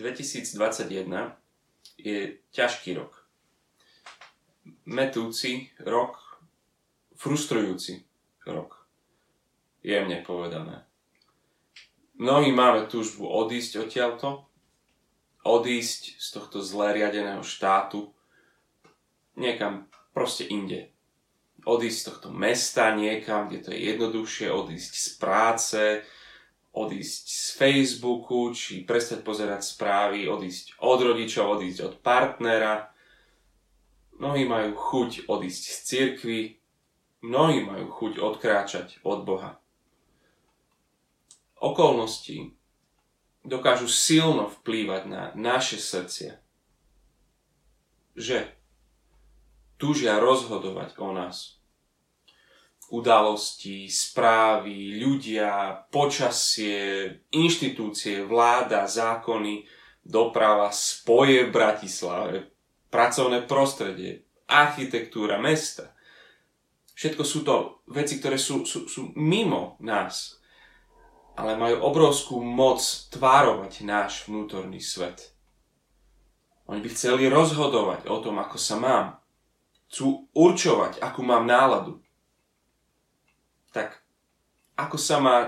2021 je ťažký rok. Metúci rok, frustrujúci rok. Jemne povedané. Mnohí máme túžbu odísť odtiaľto, odísť z tohto zle riadeného štátu niekam proste inde. Odísť z tohto mesta niekam, kde to je jednoduchšie, odísť z práce, odísť z Facebooku, či prestať pozerať správy, odísť od rodičov, odísť od partnera. Mnohí majú chuť odísť z cirkvy, mnohí majú chuť odkráčať od Boha. Okolnosti dokážu silno vplývať na naše srdcia. Že túžia rozhodovať o nás udalosti, správy, ľudia, počasie, inštitúcie, vláda, zákony, doprava, spoje v Bratislave, pracovné prostredie, architektúra mesta. Všetko sú to veci, ktoré sú, sú, sú mimo nás, ale majú obrovskú moc tvárovať náš vnútorný svet. Oni by chceli rozhodovať o tom, ako sa mám. Chcú určovať, akú mám náladu tak ako sa má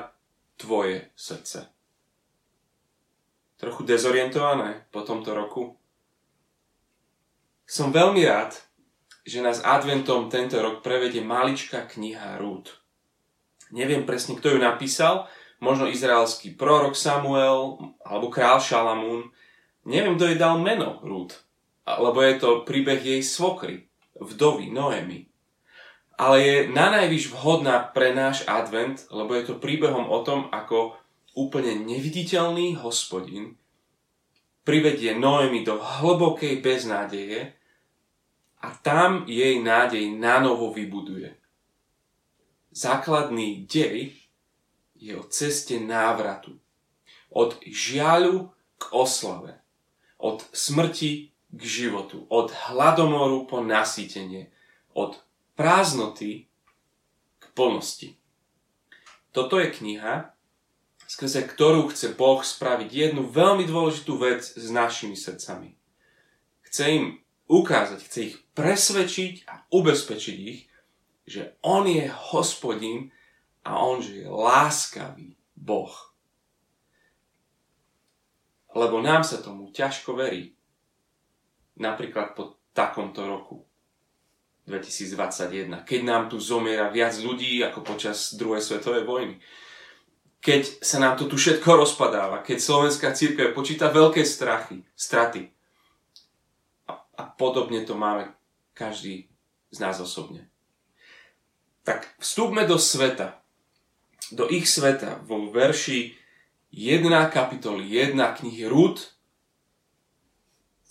tvoje srdce? Trochu dezorientované po tomto roku? Som veľmi rád, že nás adventom tento rok prevedie maličká kniha Rút. Neviem presne, kto ju napísal, možno izraelský prorok Samuel alebo král Šalamún. Neviem, kto jej dal meno Rút, lebo je to príbeh jej svokry, vdovy Noemi ale je na najvyš vhodná pre náš advent, lebo je to príbehom o tom, ako úplne neviditeľný hospodin privedie Noemi do hlbokej beznádeje a tam jej nádej nanovo vybuduje. Základný dej je o ceste návratu. Od žiaľu k oslave. Od smrti k životu. Od hladomoru po nasýtenie. Od prázdnoty k plnosti. Toto je kniha, skrze ktorú chce Boh spraviť jednu veľmi dôležitú vec s našimi srdcami. Chce im ukázať, chce ich presvedčiť a ubezpečiť ich, že On je hospodin a On že je láskavý Boh. Lebo nám sa tomu ťažko verí. Napríklad po takomto roku. 2021, keď nám tu zomiera viac ľudí ako počas druhej svetovej vojny. Keď sa nám to tu všetko rozpadáva, keď slovenská církev počíta veľké strachy, straty. A, a podobne to máme každý z nás osobne. Tak vstúpme do sveta, do ich sveta vo verši 1 kapitoly 1 knihy Rúd.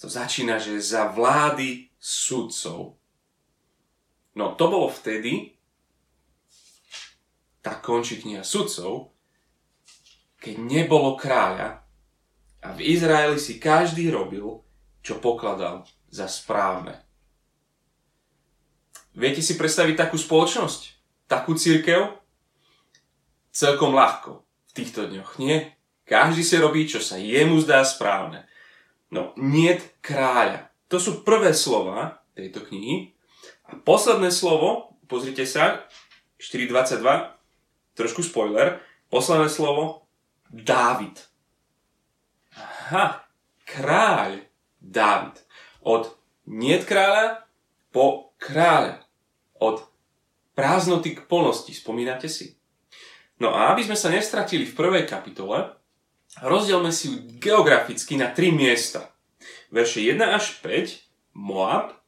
To začína, že za vlády sudcov No to bolo vtedy, tak končí kniha sudcov, keď nebolo kráľa a v Izraeli si každý robil, čo pokladal za správne. Viete si predstaviť takú spoločnosť? Takú církev? Celkom ľahko v týchto dňoch, nie? Každý si robí, čo sa jemu zdá správne. No, niet kráľa. To sú prvé slova tejto knihy posledné slovo, pozrite sa, 4.22, trošku spoiler, posledné slovo, Dávid. Aha, kráľ Dávid. Od niet kráľa po kráľa. Od prázdnoty k plnosti. Spomínate si? No a aby sme sa nestratili v prvej kapitole, rozdielme si ju geograficky na tri miesta. Verše 1 až 5 Moab,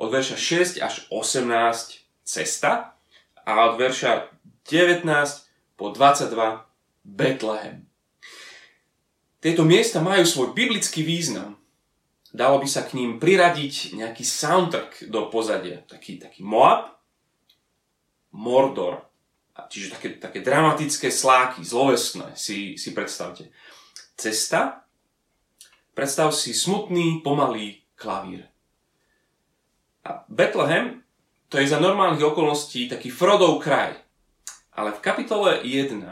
od verša 6 až 18 cesta a od verša 19 po 22 Betlehem. Tieto miesta majú svoj biblický význam. Dalo by sa k ním priradiť nejaký soundtrack do pozadia. Taký, taký Moab, Mordor. Čiže také, také dramatické sláky, zlovestné si, si predstavte. Cesta. Predstav si smutný, pomalý klavír. A Bethlehem to je za normálnych okolností taký Frodov kraj. Ale v kapitole 1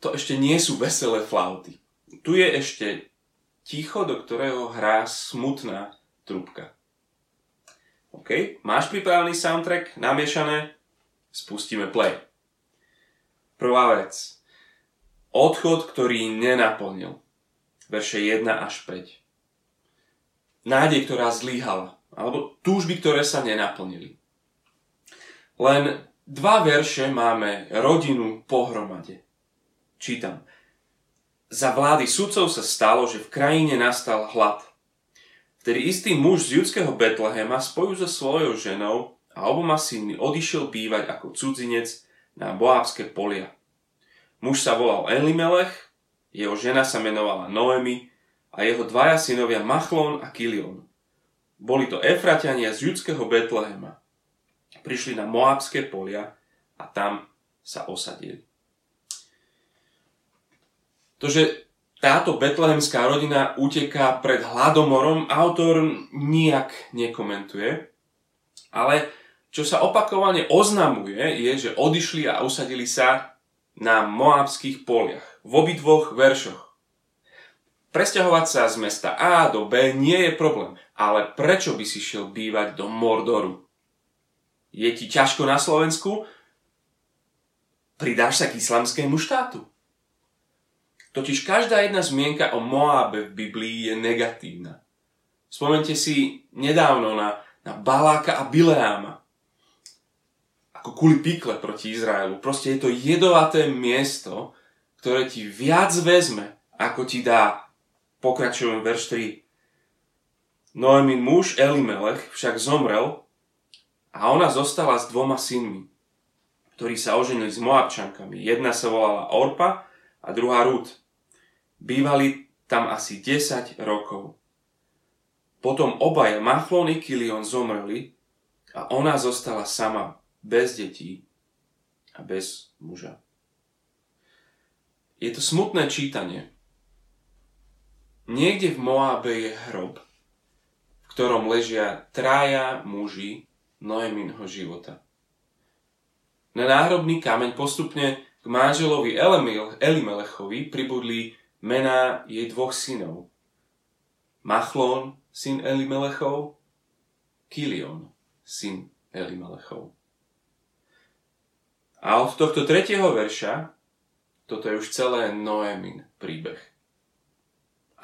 to ešte nie sú veselé flauty. Tu je ešte ticho, do ktorého hrá smutná trúbka. OK, máš pripravený soundtrack, namiešané? Spustíme play. Prvá vec. Odchod, ktorý nenaplnil. Verše 1 až 5. Nádej, ktorá zlíhala. Alebo túžby, ktoré sa nenaplnili. Len dva verše máme rodinu pohromade. Čítam. Za vlády sudcov sa stalo, že v krajine nastal hlad. Vtedy istý muž z judského Betlehema spoju so svojou ženou a oboma synmi odišiel bývať ako cudzinec na Boábske polia. Muž sa volal Elimelech, jeho žena sa menovala Noemi a jeho dvaja synovia Machlon a Kilion. Boli to Efratiania z judského Betlehema. Prišli na Moabské polia a tam sa osadili. To, že táto betlehemská rodina uteká pred hladomorom, autor nijak nekomentuje, ale čo sa opakovane oznamuje, je, že odišli a usadili sa na moabských poliach. V obidvoch veršoch. Presťahovať sa z mesta A do B nie je problém, ale prečo by si šiel bývať do Mordoru? Je ti ťažko na Slovensku? Pridáš sa k islamskému štátu? Totiž každá jedna zmienka o Moabe v Biblii je negatívna. Spomente si nedávno na, na Baláka a Bileáma. Ako kuli pikle proti Izraelu. Proste je to jedovaté miesto, ktoré ti viac vezme, ako ti dá. Pokračujem verš 3. Noemin muž Elimelech však zomrel a ona zostala s dvoma synmi, ktorí sa oženili s Moabčankami. Jedna sa volala Orpa a druhá Rút. Bývali tam asi 10 rokov. Potom obaja Machlon i Kilion zomreli a ona zostala sama bez detí a bez muža. Je to smutné čítanie. Niekde v Moábe je hrob, ktorom ležia traja muži Noeminho života. Na náhrobný kameň postupne k manželovi Elimelechovi pribudli mená jej dvoch synov. Machlon, syn Elimelechov, Kilion, syn Elimelechov. A od tohto tretieho verša, toto je už celé Noemin príbeh.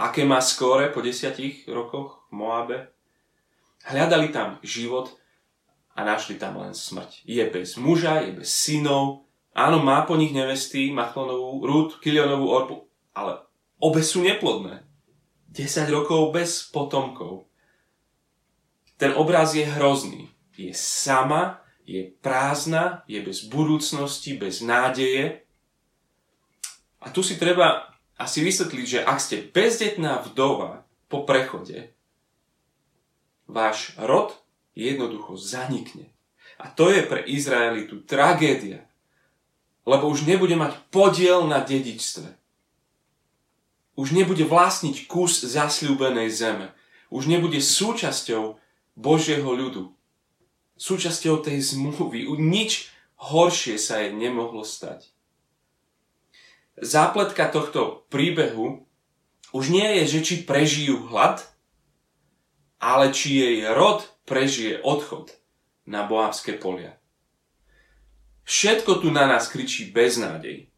Aké má skóre po desiatich rokoch v Moabe? Hľadali tam život a našli tam len smrť. Je bez muža, je bez synov. Áno, má po nich nevesty, Machlonovú, Rút, Kilionovú orpu, ale Obe sú neplodné. 10 rokov bez potomkov. Ten obraz je hrozný. Je sama, je prázdna, je bez budúcnosti, bez nádeje. A tu si treba asi vysvetliť, že ak ste bezdetná vdova po prechode, váš rod jednoducho zanikne. A to je pre Izraelitu tragédia, lebo už nebude mať podiel na dedičstve už nebude vlastniť kus zasľúbenej zeme. Už nebude súčasťou Božieho ľudu. Súčasťou tej zmluvy. Nič horšie sa jej nemohlo stať. Zápletka tohto príbehu už nie je, že či prežijú hlad, ale či jej rod prežije odchod na boávské polia. Všetko tu na nás kričí beznádej.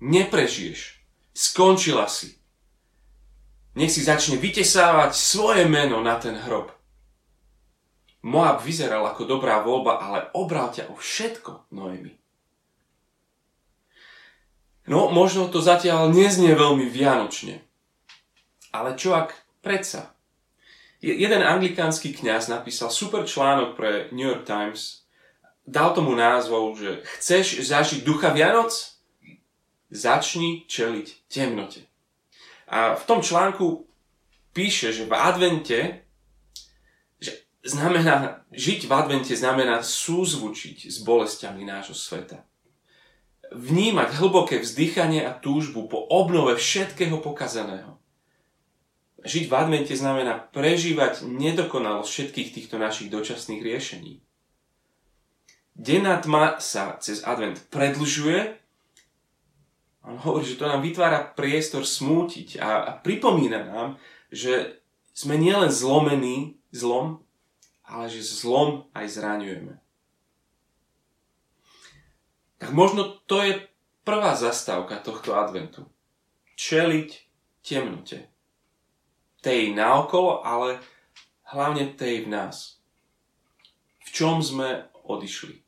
Neprežiješ. Skončila si. Nech si začne vytesávať svoje meno na ten hrob. Moab vyzeral ako dobrá voľba, ale obral ťa o všetko, Noemi. No, možno to zatiaľ neznie veľmi vianočne. Ale čo ak predsa? Jeden anglikánsky kňaz napísal super článok pre New York Times. Dal tomu názvou, že chceš zažiť ducha Vianoc? Začni čeliť temnote. A v tom článku píše, že v advente, že znamená, žiť v advente znamená súzvučiť s bolestiami nášho sveta. Vnímať hlboké vzdychanie a túžbu po obnove všetkého pokazaného. Žiť v advente znamená prežívať nedokonalosť všetkých týchto našich dočasných riešení. Denná tma sa cez advent predlžuje On hovorí, že to nám vytvára priestor smútiť a, a pripomína nám, že sme nielen zlomení zlom, ale že zlom aj zraňujeme. Tak možno to je prvá zastávka tohto adventu. Čeliť temnote. Tej naokolo, ale hlavne tej v nás. V čom sme odišli.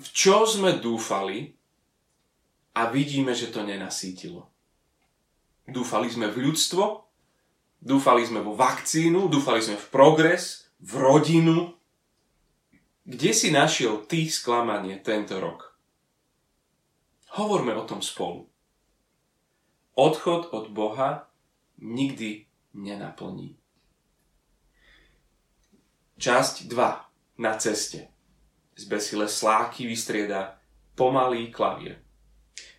V čo sme dúfali a vidíme, že to nenasítilo. Dúfali sme v ľudstvo, dúfali sme vo vakcínu, dúfali sme v progres, v rodinu. Kde si našiel ty sklamanie tento rok? Hovorme o tom spolu. Odchod od Boha nikdy nenaplní. Časť 2. Na ceste. Zbesile sláky vystrieda pomalý klavír.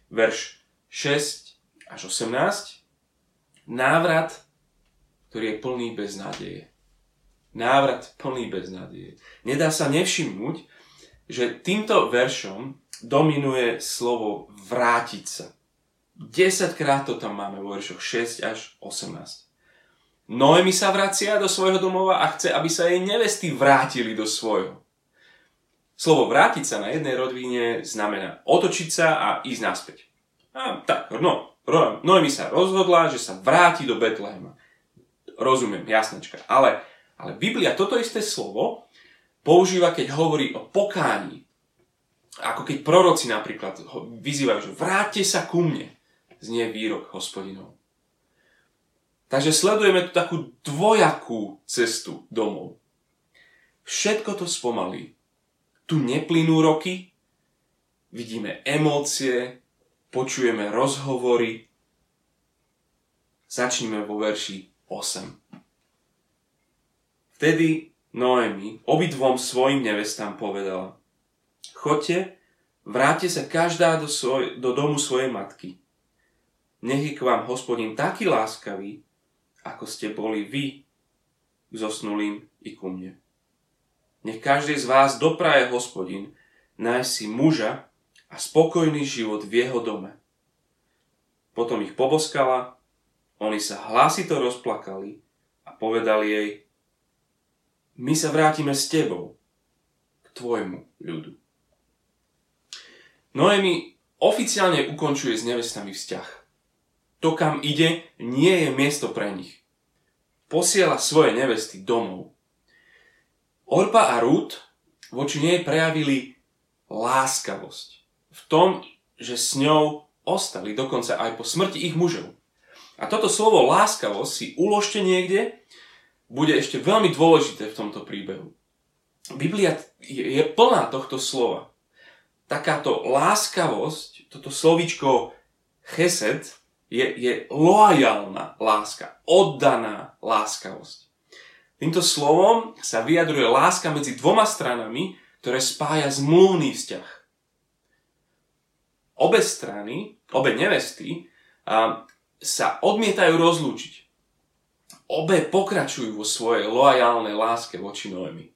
Verš 6 až 18. Návrat, ktorý je plný beznádeje. Návrat plný beznádeje. Nedá sa nevšimnúť, že týmto veršom dominuje slovo vrátiť sa. 10 krát to tam máme vo veršoch 6 až 18. Noemi sa vracia do svojho domova a chce, aby sa jej nevesty vrátili do svojho. Slovo vrátiť sa na jednej rodvine znamená otočiť sa a ísť naspäť. A tak, no, Noemi sa rozhodla, že sa vráti do Betlehema. Rozumiem, jasnačka. Ale, ale Biblia toto isté slovo používa, keď hovorí o pokání. Ako keď proroci napríklad vyzývajú, že vráťte sa ku mne, znie výrok hospodinov. Takže sledujeme tu takú dvojakú cestu domov. Všetko to spomalí. Tu neplynú roky, vidíme emócie, počujeme rozhovory. Začneme vo verši 8. Vtedy Noemi obidvom svojim nevestám povedala Choďte, vráte sa každá do, svoj, do domu svojej matky. Nech je k vám hospodin taký láskavý, ako ste boli vy k zosnulým i ku mne. Nech každý z vás dopraje hospodin nájsť si muža a spokojný život v jeho dome. Potom ich poboskala, oni sa hlasito rozplakali a povedali jej, my sa vrátime s tebou, k tvojmu ľudu. Noemi oficiálne ukončuje s nevestami vzťah to, kam ide, nie je miesto pre nich. Posiela svoje nevesty domov. Orpa a Ruth voči nej prejavili láskavosť. V tom, že s ňou ostali dokonca aj po smrti ich mužov. A toto slovo láskavosť si uložte niekde, bude ešte veľmi dôležité v tomto príbehu. Biblia je plná tohto slova. Takáto láskavosť, toto slovičko chesed, je, je loajálna láska, oddaná láskavosť. Týmto slovom sa vyjadruje láska medzi dvoma stranami, ktoré spája zmluvný vzťah. Obe strany, obe nevesty sa odmietajú rozlúčiť. Obe pokračujú vo svojej loajálnej láske voči Noemi.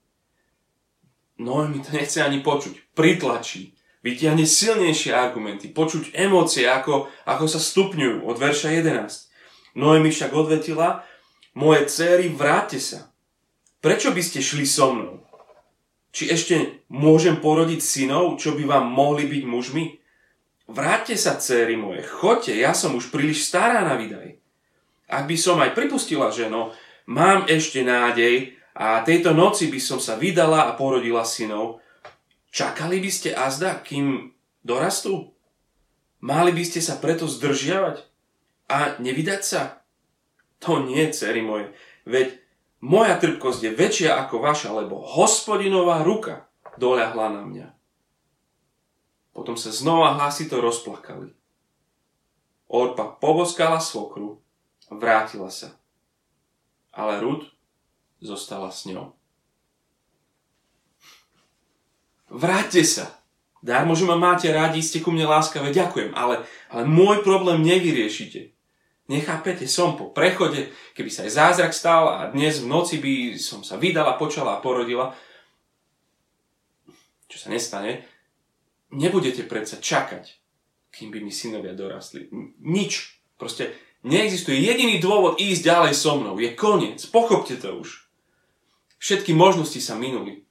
Noemi to nechce ani počuť. Pritlačí vytiahne silnejšie argumenty, počuť emócie, ako, ako sa stupňujú od verša 11. Noemi však odvetila, moje céry, vráťte sa. Prečo by ste šli so mnou? Či ešte môžem porodiť synov, čo by vám mohli byť mužmi? Vráťte sa, céry moje, choďte, ja som už príliš stará na vydaj. Ak by som aj pripustila ženo, mám ešte nádej a tejto noci by som sa vydala a porodila synov, Čakali by ste azda, kým dorastú? Mali by ste sa preto zdržiavať a nevydať sa? To nie, cery moje, veď moja trpkosť je väčšia ako vaša, lebo hospodinová ruka doľahla na mňa. Potom sa znova hlasito rozplakali. Orpa poboskala svokru a vrátila sa. Ale Rud zostala s ňou. Vráťte sa. Darmo, že ma máte rádi, ste ku mne láskavé, ďakujem, ale, ale môj problém nevyriešite. Nechápete, som po prechode, keby sa aj zázrak stal a dnes v noci by som sa vydala, počala a porodila. Čo sa nestane, nebudete predsa čakať, kým by mi synovia dorastli. Nič. Proste neexistuje jediný dôvod ísť ďalej so mnou. Je koniec. Pochopte to už. Všetky možnosti sa minuli.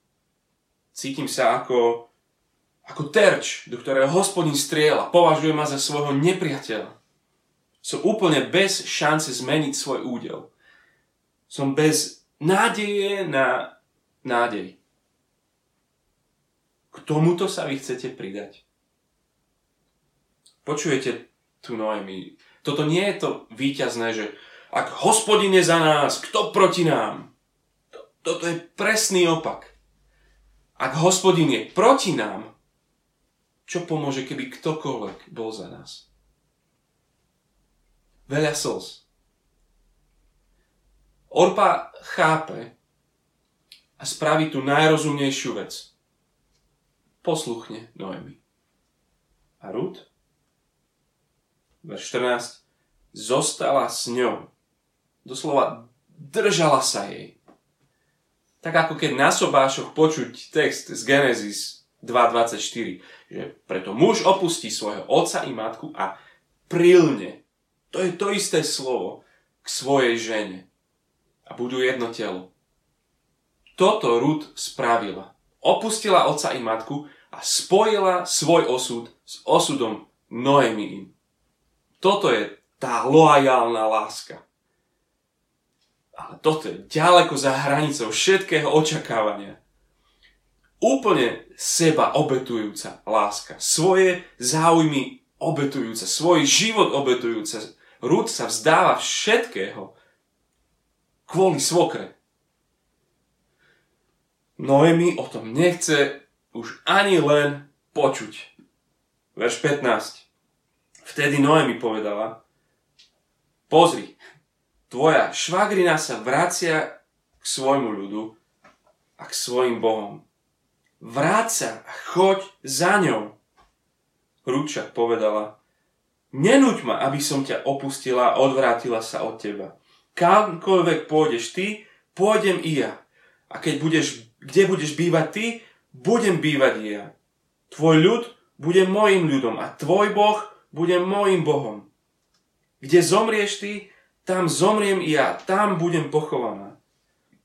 Cítim sa ako, ako terč, do ktorého hospodin striela. Považuje ma za svojho nepriateľa. Som úplne bez šance zmeniť svoj údel. Som bez nádeje na nádej. K tomuto sa vy chcete pridať. Počujete tu Noemi. Toto nie je to výťazné, že ak hospodin je za nás, kto proti nám? Toto je presný opak. Ak hospodin je proti nám, čo pomôže, keby ktokoľvek bol za nás? Veľa slz. Orpa chápe a spraví tú najrozumnejšiu vec posluchne Noemi. A Rud, verš 14, zostala s ňou. Doslova držala sa jej. Tak ako keď na sobášoch počuť text z Genesis 2.24, že preto muž opustí svojho otca i matku a prilne. To je to isté slovo k svojej žene. A budú jedno telo. Toto Rud spravila. Opustila otca i matku a spojila svoj osud s osudom Noemiin. Toto je tá loajálna láska. Ale toto je ďaleko za hranicou všetkého očakávania. Úplne seba obetujúca láska. Svoje záujmy obetujúca. Svoj život obetujúca. Rúd sa vzdáva všetkého kvôli svokre. Noemi o tom nechce už ani len počuť. Verš 15. Vtedy Noemi povedala, pozri, tvoja švagrina sa vracia k svojmu ľudu a k svojim bohom. Vráť sa a choď za ňou. Rúčak povedala, nenúď ma, aby som ťa opustila a odvrátila sa od teba. Kamkoľvek pôjdeš ty, pôjdem i ja. A keď budeš, kde budeš bývať ty, budem bývať ja. Tvoj ľud bude môjim ľudom a tvoj Boh bude môjim Bohom. Kde zomrieš ty, tam zomriem ja, tam budem pochovaná.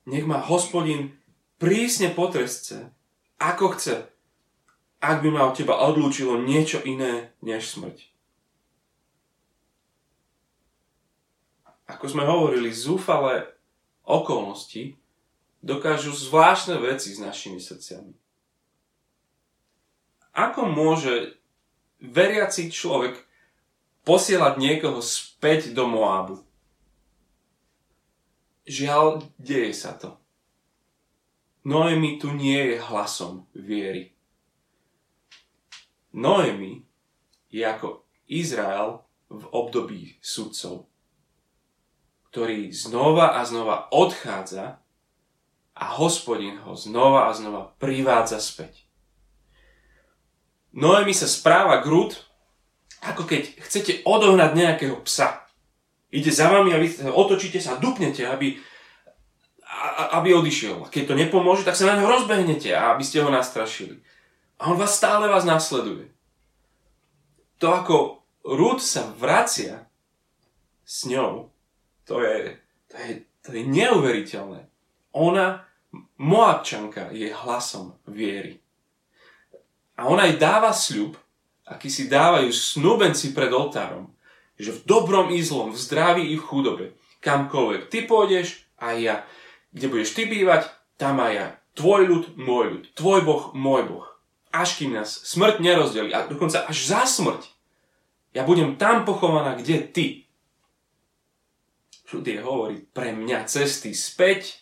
Nech ma hospodin prísne potresce, ako chce, ak by ma od teba odlúčilo niečo iné než smrť. Ako sme hovorili, zúfale okolnosti dokážu zvláštne veci s našimi srdciami ako môže veriaci človek posielať niekoho späť do Moábu? Žiaľ, deje sa to. Noemi tu nie je hlasom viery. Noemi je ako Izrael v období sudcov, ktorý znova a znova odchádza a hospodin ho znova a znova privádza späť. Noemi sa správa k Rud, ako keď chcete odohnať nejakého psa. Ide za vami a vy otočíte sa a dupnete, aby, aby odišiel. A keď to nepomôže, tak sa na neho rozbehnete, aby ste ho nastrašili. A on vás stále vás nasleduje. To, ako Rud sa vracia s ňou, to je, to je, to je neuveriteľné. Ona, Moabčanka, je hlasom viery. A ona jej dáva sľub, aký si dávajú snúbenci pred oltárom, že v dobrom i zlom, v zdraví i v chudobe, kamkoľvek ty pôjdeš, a ja. Kde budeš ty bývať, tam aj ja. Tvoj ľud, môj ľud. Tvoj boh, môj boh. Až kým nás smrť nerozdeli. A dokonca až za smrť. Ja budem tam pochovaná, kde ty. Všude hovorí, pre mňa cesty späť,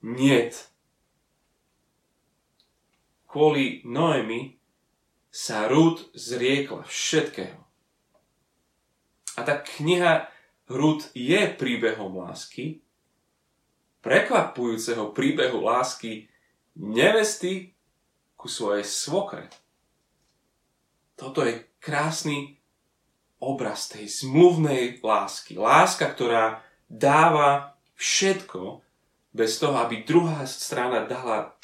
niet kvôli Noemi sa Rúd zriekla všetkého. A tá kniha Rúd je príbehom lásky, prekvapujúceho príbehu lásky nevesty ku svojej svokre. Toto je krásny obraz tej zmluvnej lásky. Láska, ktorá dáva všetko bez toho, aby druhá strana dala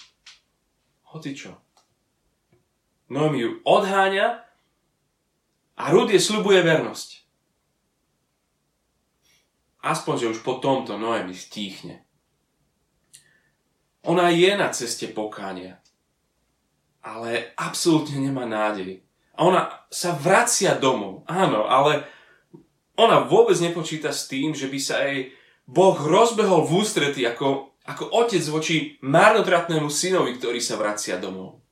Hoci čo. Noemi ju odháňa A Rud je slubuje vernosť. Aspoň, že už po tomto Noemi stíchne. Ona je na ceste pokánia, ale absolútne nemá nádej. A ona sa vracia domov, áno, ale ona vôbec nepočíta s tým, že by sa jej Boh rozbehol v ústrety ako, ako otec voči marnotratnému synovi, ktorý sa vracia domov.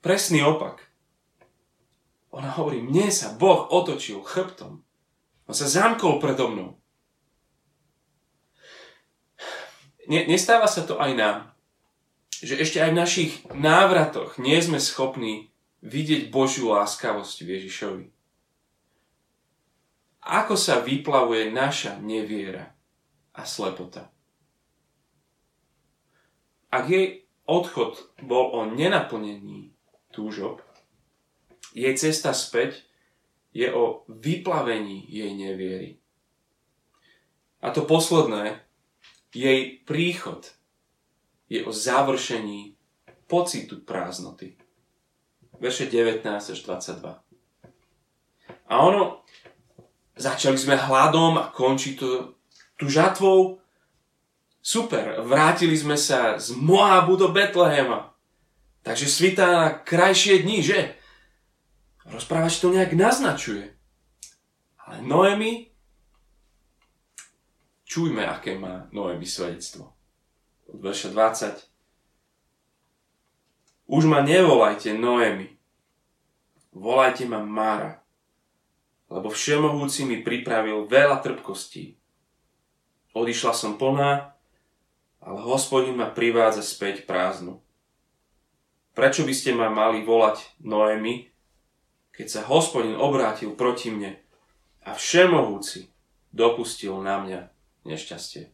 Presný opak. Ona hovorí, mne sa Boh otočil chrbtom. On sa zamkol predo mnou. Nestáva sa to aj nám, že ešte aj v našich návratoch nie sme schopní vidieť Božiu láskavosť Ježišovi. Ako sa vyplavuje naša neviera a slepota. Ak jej odchod bol o nenaplnení túžob, jej cesta späť je o vyplavení jej neviery. A to posledné, jej príchod je o završení pocitu prázdnoty. Verše 19 až 22. A ono, začali sme hladom a končí to tu žatvou. Super, vrátili sme sa z Moabu do Betlehema. Takže svitá na krajšie dni, že? Rozprávač to nejak naznačuje. Ale Noemi Čujme, aké má Noemi svedectvo. Od verša 20. Už ma nevolajte Noemi, volajte ma Mara, lebo všemohúci mi pripravil veľa trpkostí. Odišla som plná, ale hospodin ma privádza späť prázdnu. Prečo by ste ma mali volať Noemi, keď sa hospodin obrátil proti mne a všemohúci dopustil na mňa nešťastie.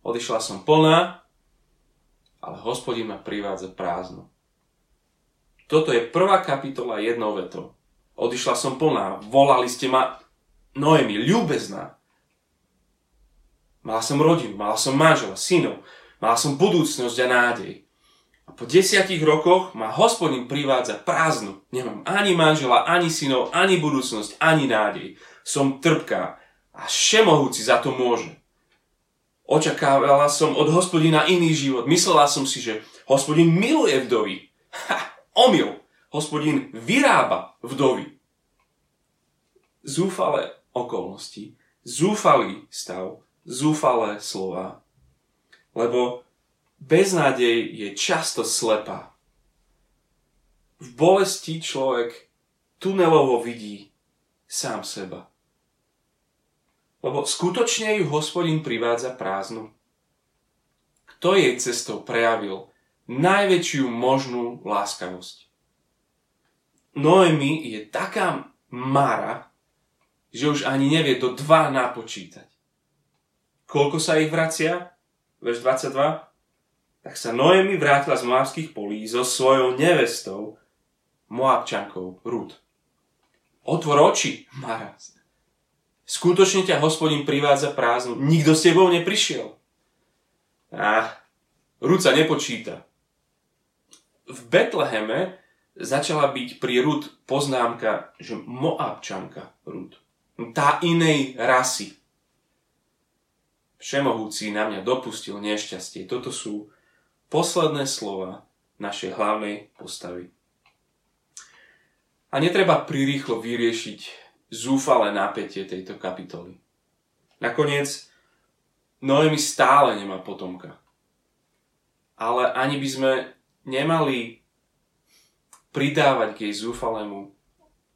Odišla som plná, ale hospodin ma privádza prázdno. Toto je prvá kapitola jednou vetou. Odišla som plná, volali ste ma Noemi, ľúbezná. Mala som rodinu, mala som manžela, synov, mala som budúcnosť a nádej. A po desiatich rokoch ma hospodin privádza prázdnu. Nemám ani manžela, ani synov, ani budúcnosť, ani nádej. Som trpká, a všemohúci za to môže. Očakávala som od hospodina iný život. Myslela som si, že hospodin miluje vdovy. Ha, omyl. Hospodin vyrába vdovy. Zúfale okolnosti, zúfalý stav, zúfalé slova. Lebo beznádej je často slepá. V bolesti človek tunelovo vidí sám seba. Lebo skutočne ju hospodin privádza prázdnu. Kto jej cestou prejavil najväčšiu možnú láskavosť? Noemi je taká mara, že už ani nevie do dva napočítať. Koľko sa ich vracia? Verš 22. Tak sa Noemi vrátila z Moabských polí so svojou nevestou, Moabčankou Rud. Otvor oči, Mara. Skutočne ťa hospodin privádza prázdnu. Nikto s tebou neprišiel. A Rúd nepočíta. V Betleheme začala byť pri Rud poznámka, že Moabčanka Rud. Tá inej rasy. Všemohúci na mňa dopustil nešťastie. Toto sú posledné slova našej hlavnej postavy. A netreba prirýchlo vyriešiť zúfalé napätie tejto kapitoly. Nakoniec Noemi stále nemá potomka. Ale ani by sme nemali pridávať k jej zúfalému,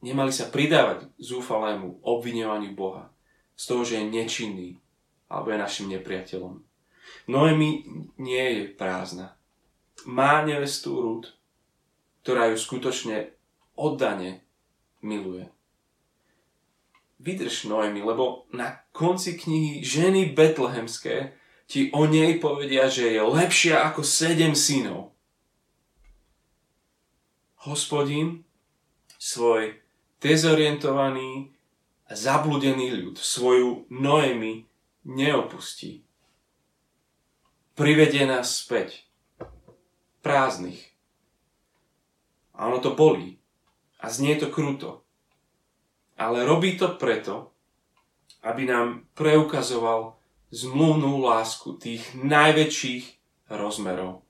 nemali sa pridávať zúfalému obviňovaniu Boha z toho, že je nečinný alebo je našim nepriateľom. Noemi nie je prázdna. Má nevestu Rúd, ktorá ju skutočne oddane miluje vydrž Noemi, lebo na konci knihy ženy betlehemské ti o nej povedia, že je lepšia ako sedem synov. Hospodin svoj dezorientovaný a zabludený ľud, svoju Noemi neopustí. Privedie nás späť. Prázdnych. A ono to bolí. A znie to kruto. Ale robí to preto, aby nám preukazoval zmluvnú lásku tých najväčších rozmerov.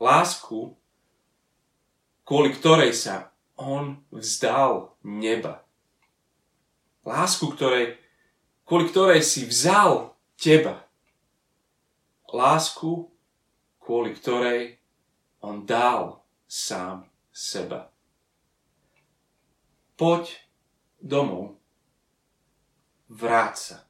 Lásku, kvôli ktorej sa on vzdal neba. Lásku, ktorej, kvôli ktorej si vzal teba. Lásku, kvôli ktorej on dal sám seba. Poď domov. Vráť sa.